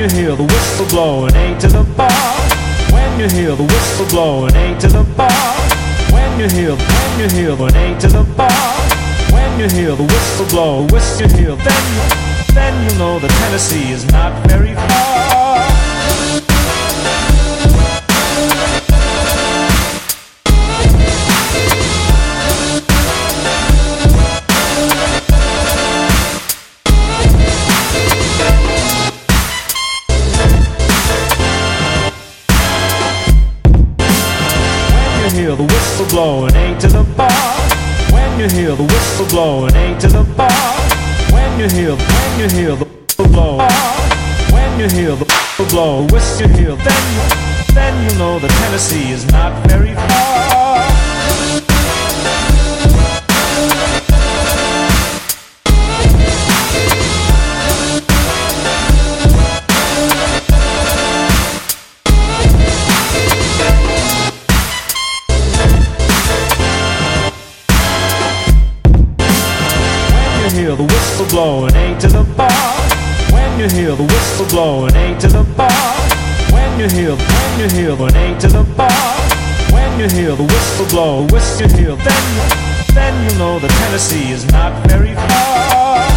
When you hear the whistle blowing, eight to the bar. When you hear the whistle blowing, eight to the bar. When you hear, when you hear the eight to the bar. When you hear the whistle blow, whistle you hear, then you, then you know that Tennessee is not very far. Hear the whistle blowing, eight to the bar. When you hear the whistle blowing, eight to the bar. When you hear, when you hear the whistle blow, when you hear the whistle blow, whistle you hear, then you, then you know that Tennessee is not very you hear the whistle blowing, eight to the bar. When you hear the whistle blowing, eight to the bar. When you hear, when you hear the to the bar. When you hear the whistle blow, whistle hear, then then you know that Tennessee is not very far.